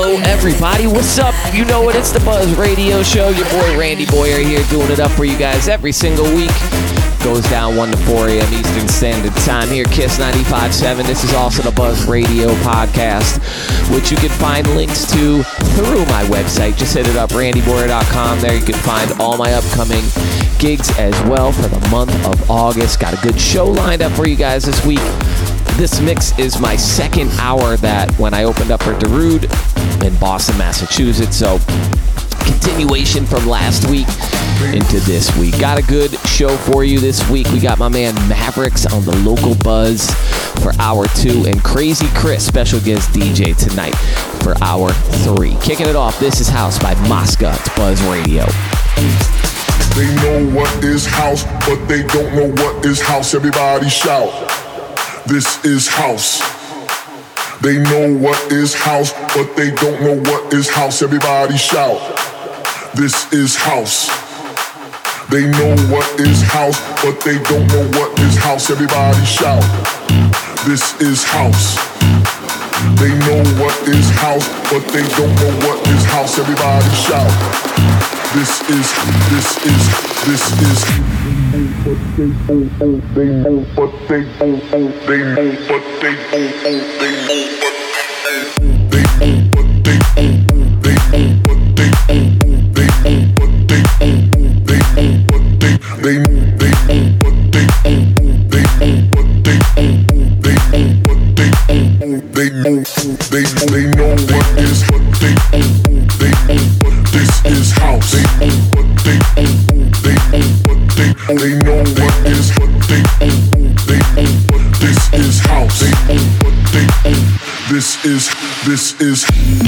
Hello, everybody. What's up? You know what? It's the Buzz Radio Show. Your boy Randy Boyer here doing it up for you guys every single week. Goes down 1 to 4 a.m. Eastern Standard Time here, Kiss 95.7. This is also the Buzz Radio Podcast, which you can find links to through my website. Just hit it up, randyboyer.com. There you can find all my upcoming gigs as well for the month of August. Got a good show lined up for you guys this week. This mix is my second hour that when I opened up for Darude in Boston, Massachusetts. So continuation from last week into this week. Got a good show for you this week. We got my man Mavericks on the local buzz for hour two, and Crazy Chris, special guest DJ tonight for hour three. Kicking it off, this is House by Mosca. It's Buzz Radio. They know what is house, but they don't know what is house. Everybody shout. This is house. They know what is house, but they don't know what is house. Everybody shout. This is house. They know what is house, but they don't know what is house. Everybody shout. This is house. They know what is house, but they don't know what is house. Everybody shout. This is, this is, this is they they know, they they know, they they know, but is this is.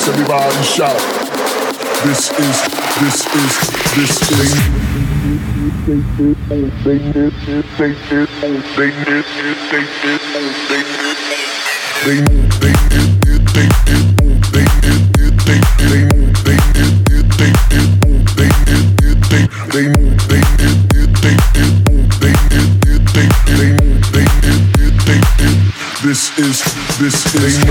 House. Everybody shout. This is, this is, this is. They they. This is, this is,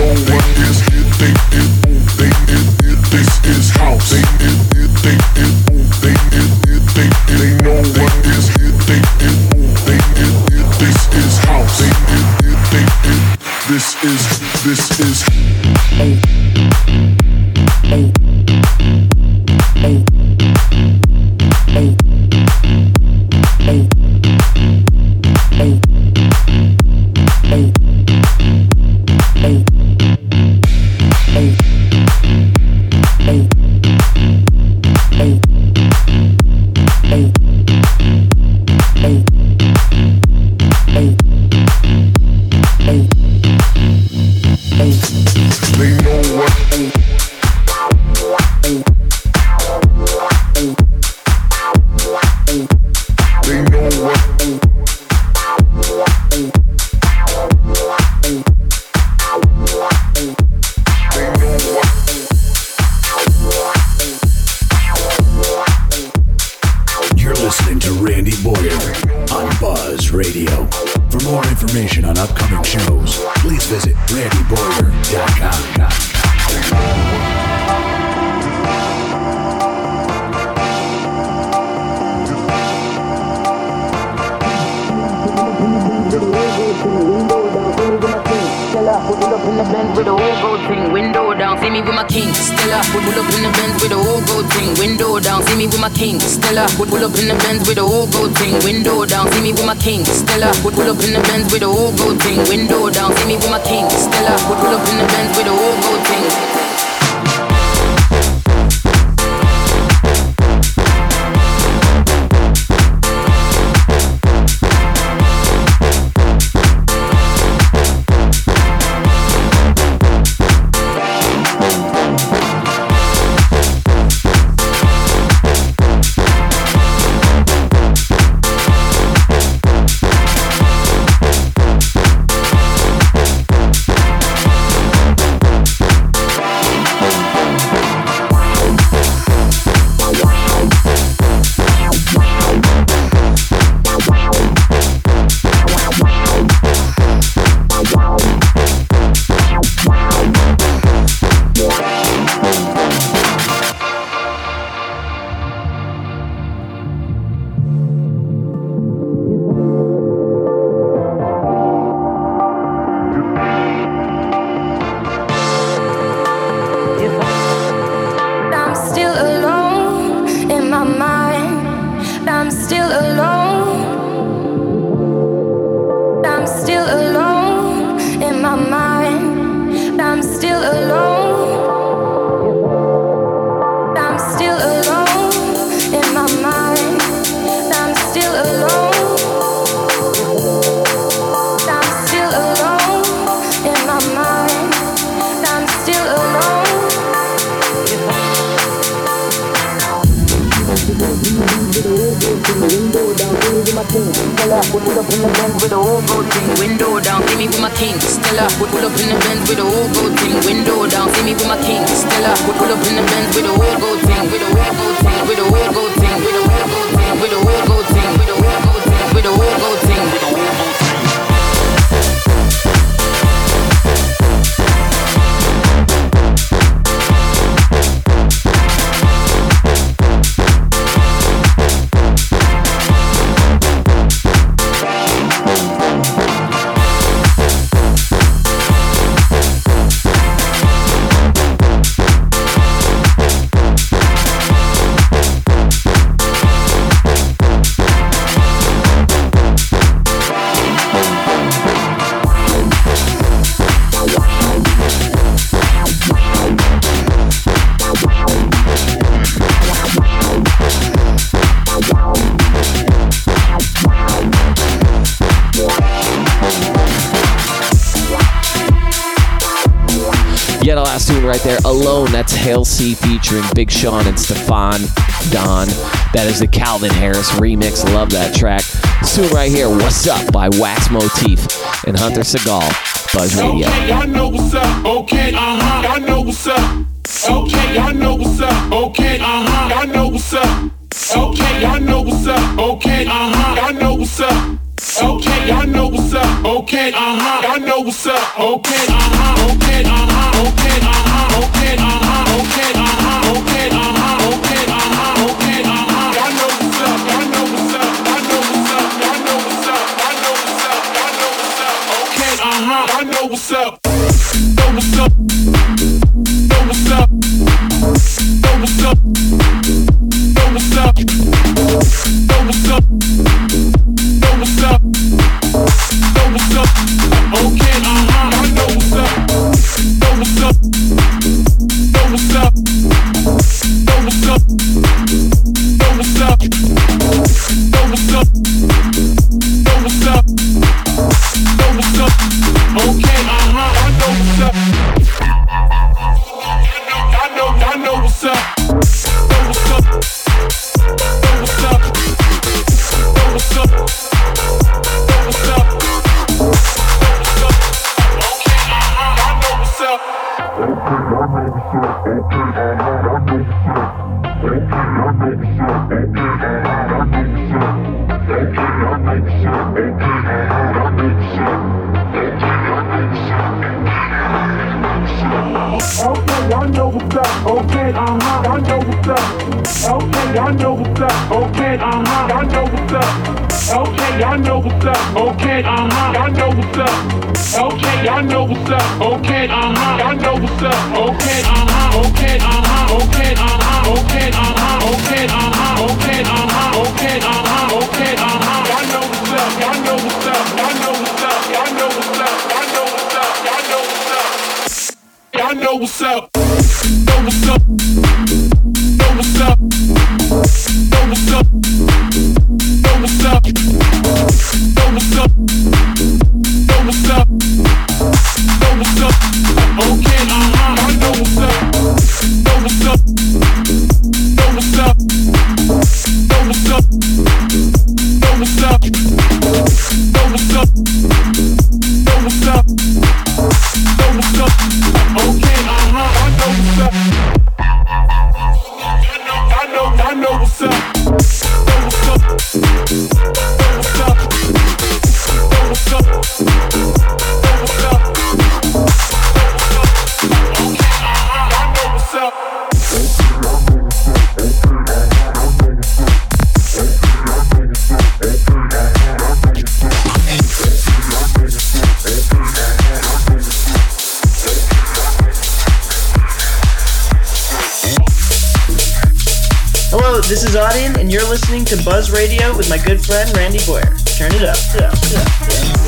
right there, Alone. That's Halsey featuring Big Sean and Stefflon Don. That is the Calvin Harris remix. Love that track. Soon right here, What's Up by Wax Motif and Hunter Siegel. Buzz Radio. Okay, I know what's up. Okay, uh-huh. I know what's up. Okay, I know what's up. Okay, uh-huh. I know what's up. Okay, I know what's up. Okay, uh-huh. I know what's up. Okay, I know what's up. Okay, uh-huh. I know what's up. Okay, uh-huh. Okay, uh-huh. Okay, Okay, uh-huh, I know what's up. Okay, I know what's up. Okay, uh-huh, I know what's up. Okay, uh-huh, okay, uh-huh, okay, uh-huh, okay, uh-huh, okay, uh-huh, okay, uh-huh, okay, uh-huh, okay, uh-huh. I know what's up. I know what's up. I know what's up. I know what's up. I know what's up. I know what's up. I know what's up. This is Audien, and you're listening to Buzz Radio with my good friend Randy Boyer. Turn it up. up, up, up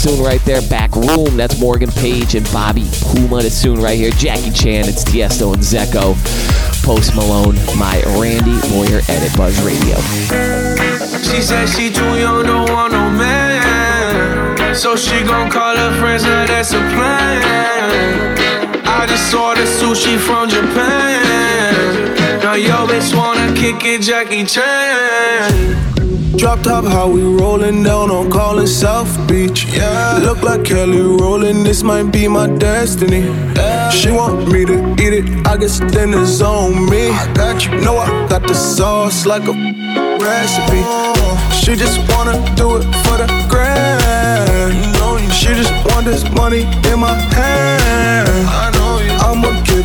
soon right there. Back room. That's Morgan Page and Bobby Puma. It's soon right here. Jackie Chan. It's Tiesto and Dzeko. Post Malone. My Randy Boyer edit Buzz Radio. She said she too young, don't want no man. So she gon' call her friends, now that's a plan. I just ordered sushi from Japan. Now yo bitch wanna kick it, Jackie Chan. Drop top, how we rollin' down on callin' South Beach. Yeah. Look like Kelly rollin', this might be my destiny. Yeah. She want me to eat it, I guess then on me. I got you. Know I got the sauce like a recipe. She just wanna do it for the grand. She just want this money in my hand.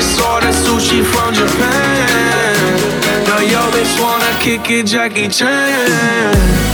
I just ordered sushi from Japan. Now yo bitch wanna kick it, Jackie Chan.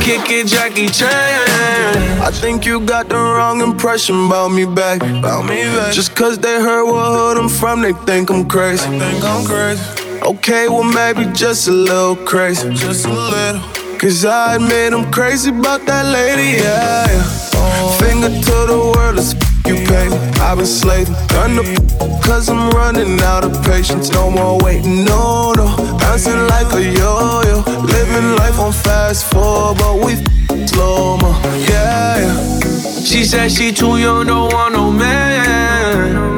kick it, Jackie Chan. I think you got the wrong impression about me back. About me back. Just cause they heard what hood I'm from, they think I'm crazy. They think I'm crazy. Okay, well maybe just a little crazy. Just a little. Cause I admit I'm crazy about that lady, yeah. yeah. Finger to the world, let's you pay. I've been slaving, done the cause I'm running out of patience. No more waiting, no, no. Bouncing like a yo yo. Living life on fast forward, but we slow mo, yeah, yeah. She said she too young, don't want no man.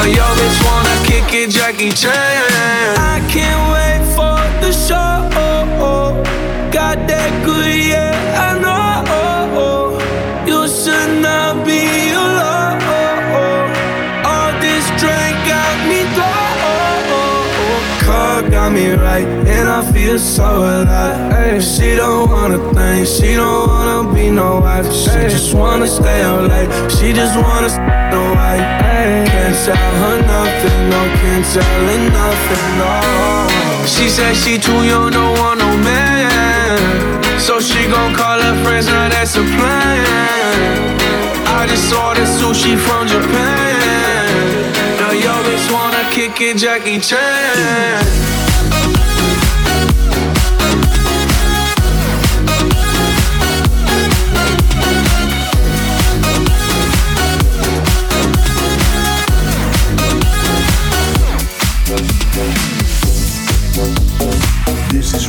Now yo bitch wanna kick it, Jackie Chan. I can't wait for the show. Got that good, yeah, I know. You should not be alone. All this drink got me low. Car got me right, and I feel so alive. Ay, she don't wanna think, she don't wanna be no wife. She just wanna stay out late, she just wanna stay no wife. Tell her nothing, no, can't tell her nothing, no. She said she too young, don't want no man. So she gon' call her friends, now that's a plan. I just ordered sushi from Japan. Now yo bitch wanna kick it, Jackie Chan.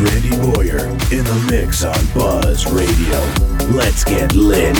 Randy Boyer in the mix on Buzz Radio. Let's get lit.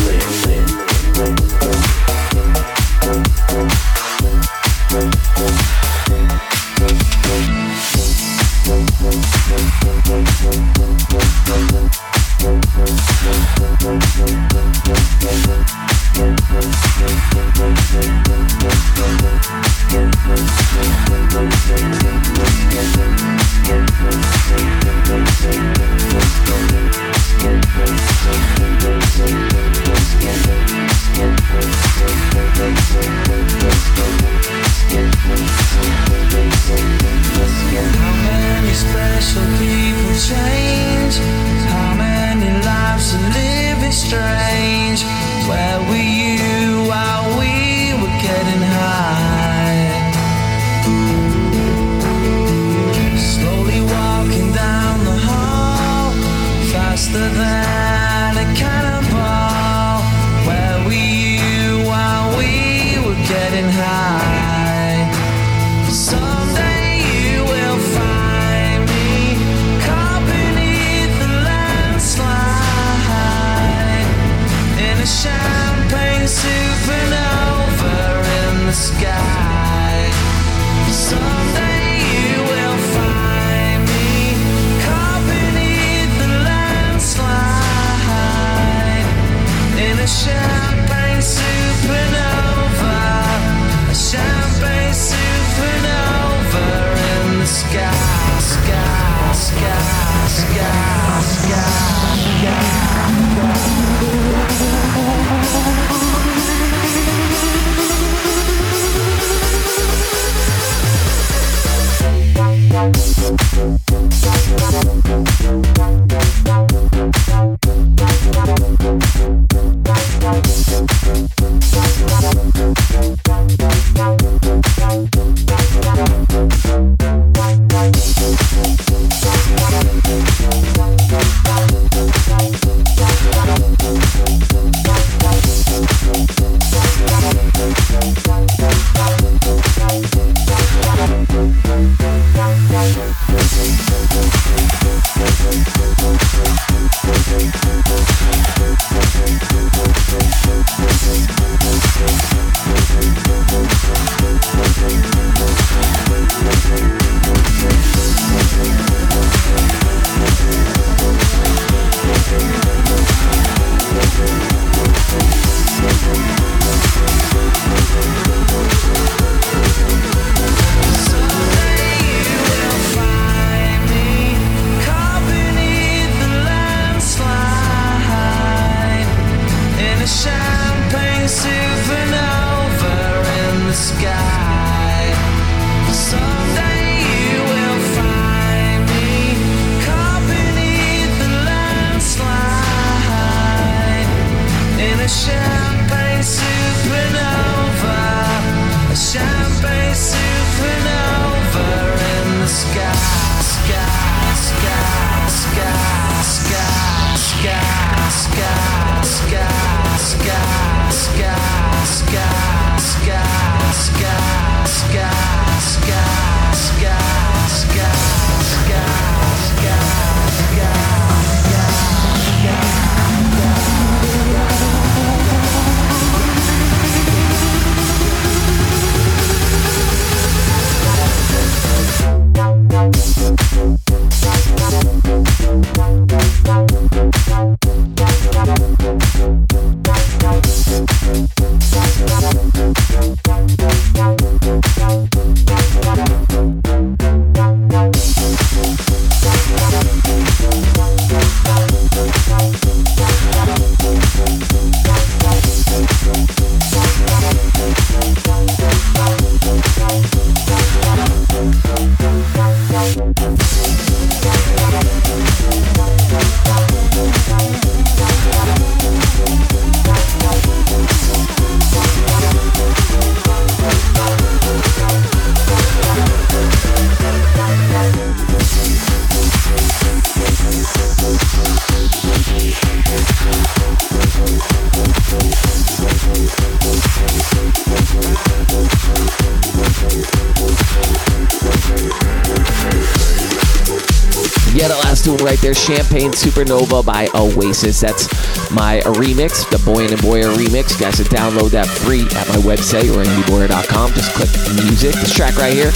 Right there, Champagne Supernova by Oasis. That's my remix, the Boy and Boyer remix. You guys can download that free at my website, randyboyer.com. Just click music. This track right here,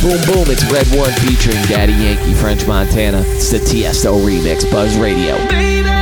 boom, boom. It's Red One featuring Daddy Yankee, French Montana. It's the Tiesto remix, Buzz Radio.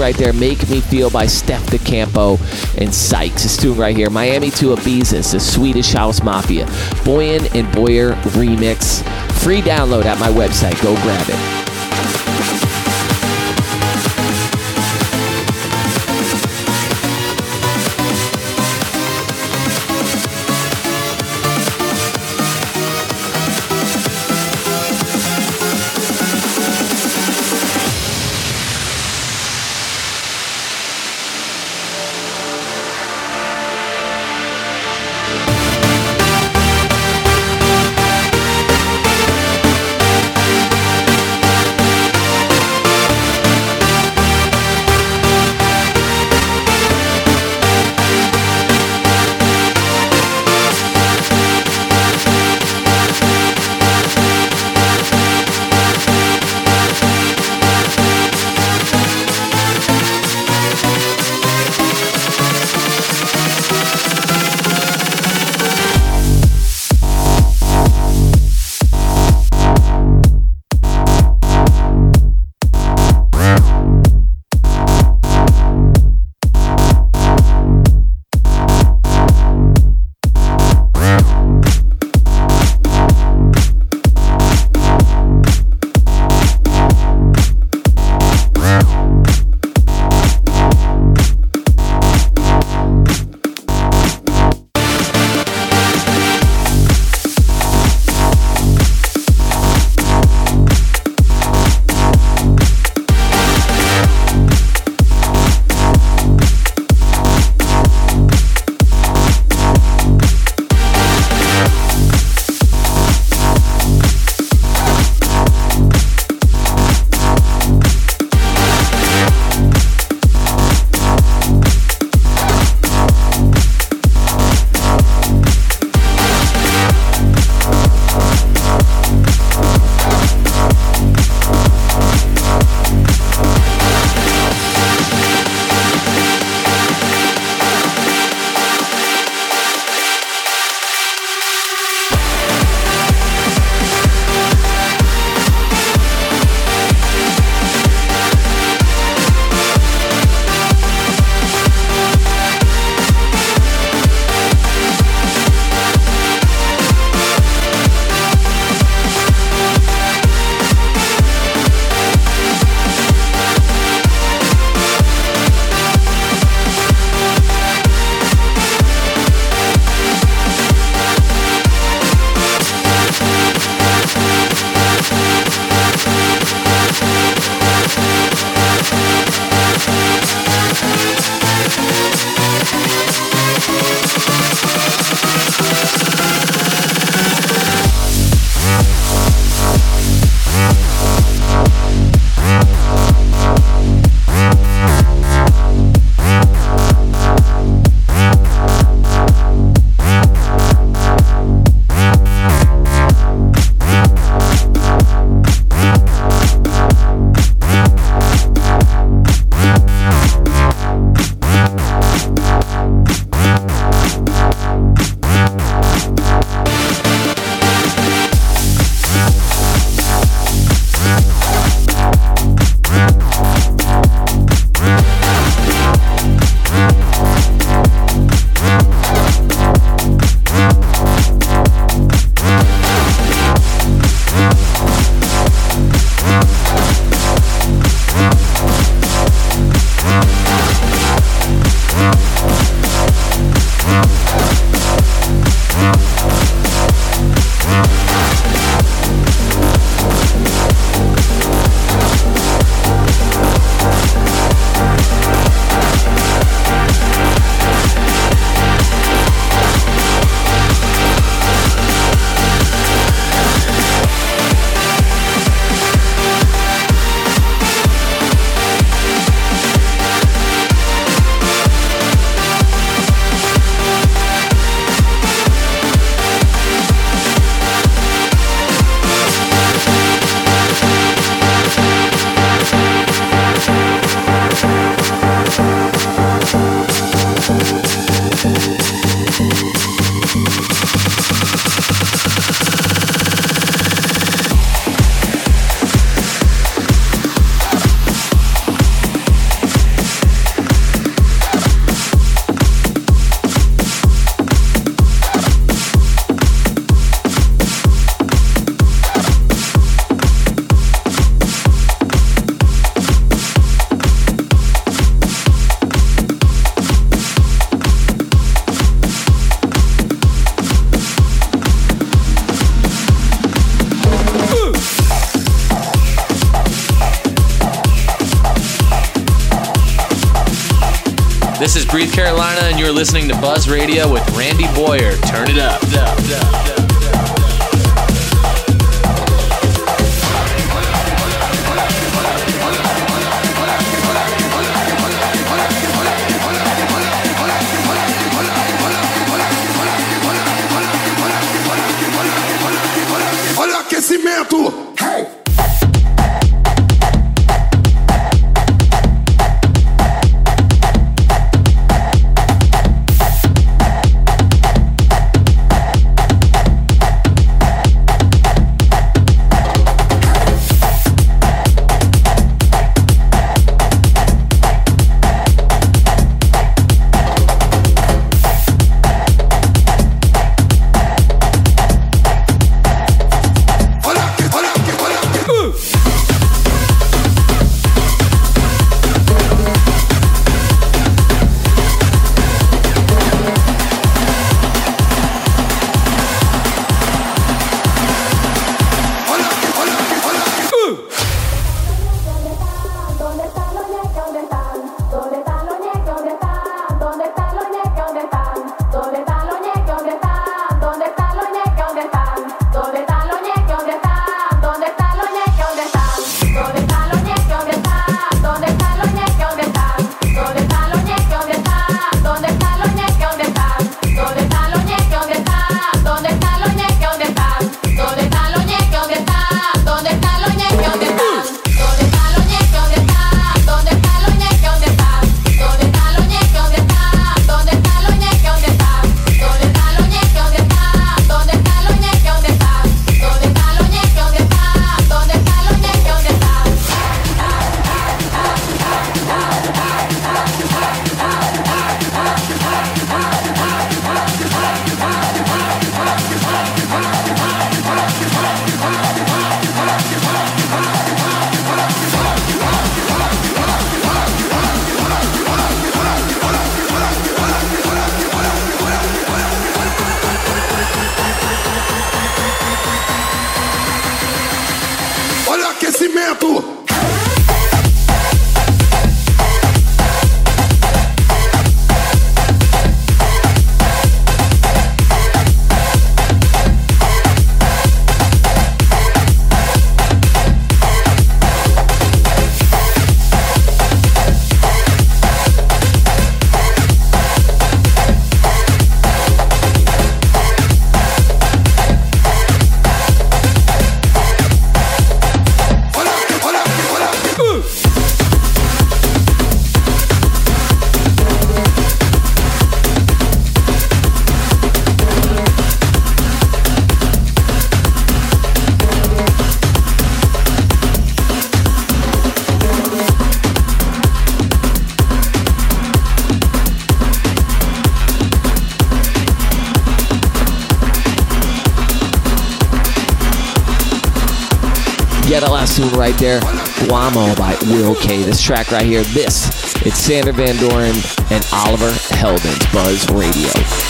Right there, Make Me Feel by Steph DeCampo and Sykes. This tune right here, Miami to Ibiza, It's the Swedish House Mafia. Boyan and Boyer remix. Free download at my website. Go grab it. Carolina, and you're listening to Buzz Radio with Randy Boyer. Turn it up. up, up, up. right there. Guamo by Will K. This track right here, this, it's Sander Van Doorn and Oliver Heldens, Buzz Radio.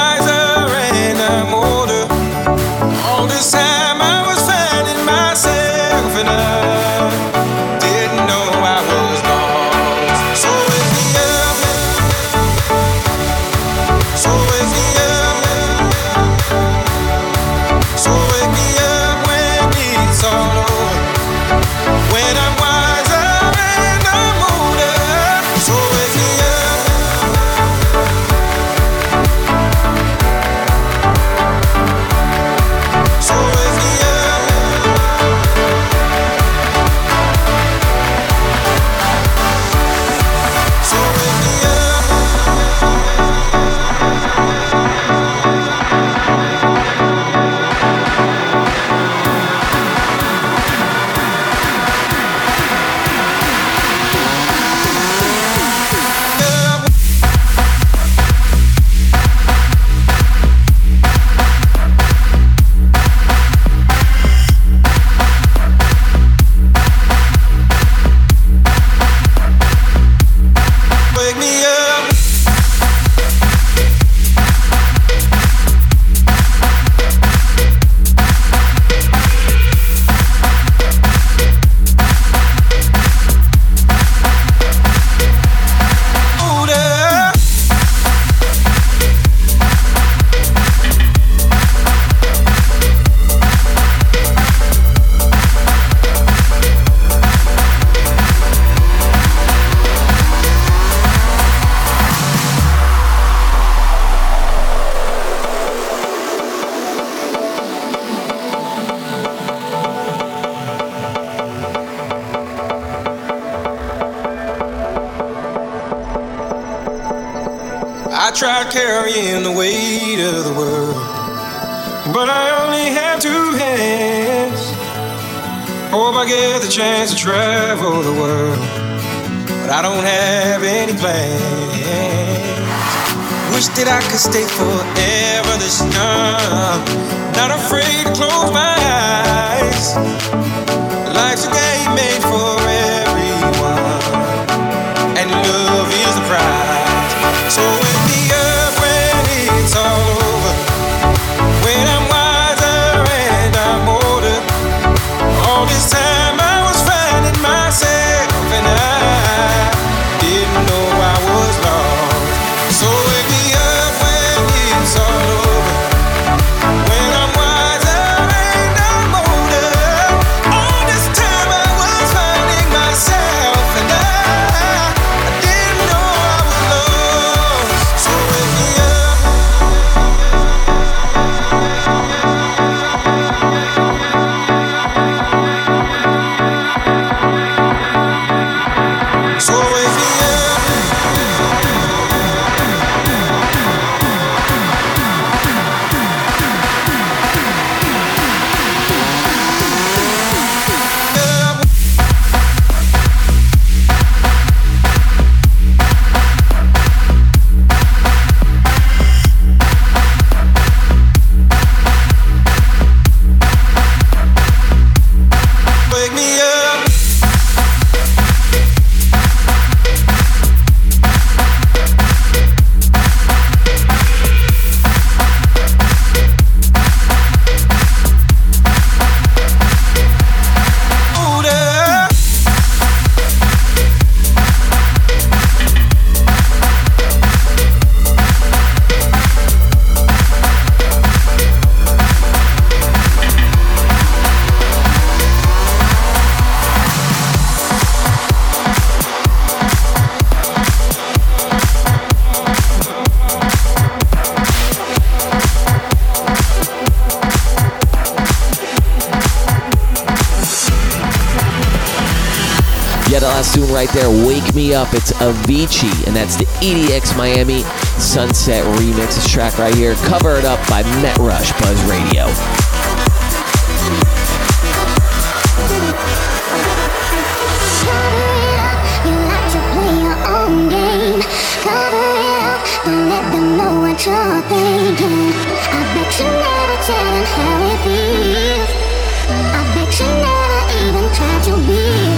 this time I was finding myself and chance to travel the world, but I don't have any plans. Wish that I could stay forever this young, not afraid to close my eyes. right there, Wake Me Up. It's Avicii, and that's the EDX Miami Sunset Remix. Track right here, covered up by Met Rush Buzz Radio. how it feels I bet you never even tried to be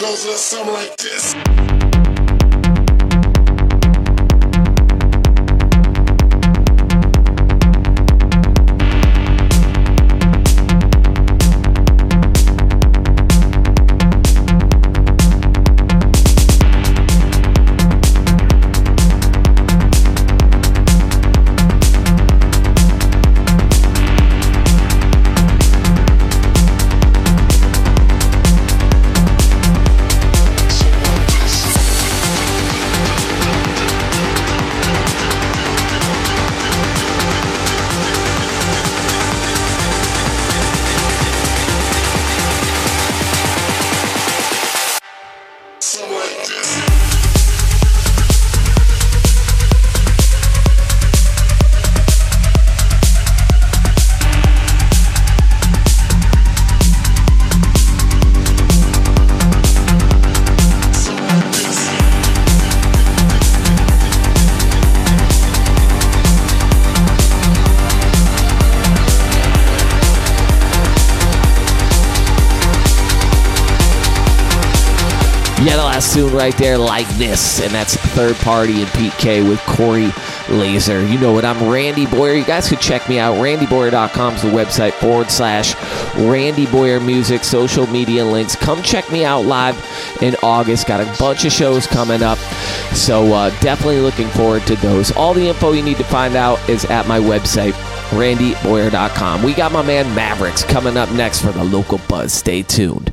goes little something like this. Right there, like this, and that's Third Party and PK with Corey Laser. You know what? I'm Randy Boyer. You guys could check me out. RandyBoyer.com is the website forward slash Randy Boyer Music, social media links. Come check me out live in August. Got a bunch of shows coming up, so uh, definitely looking forward to those. All the info you need to find out is at my website. RandyBoyer.com. We got my man Mavericks coming up next for the local buzz. Stay tuned.